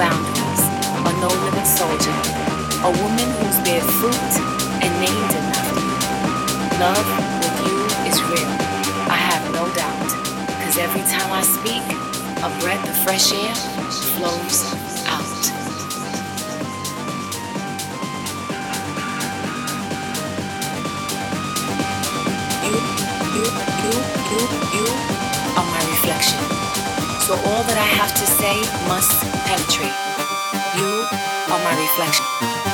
boundaries, a no limit soldier, a woman who's bare fruit and named enough. Love with you is real, I have no doubt, cause every time I speak, a breath of fresh air flows out. You, you, you, you, you are my reflection so all that I have to say must penetrate. You are my reflection.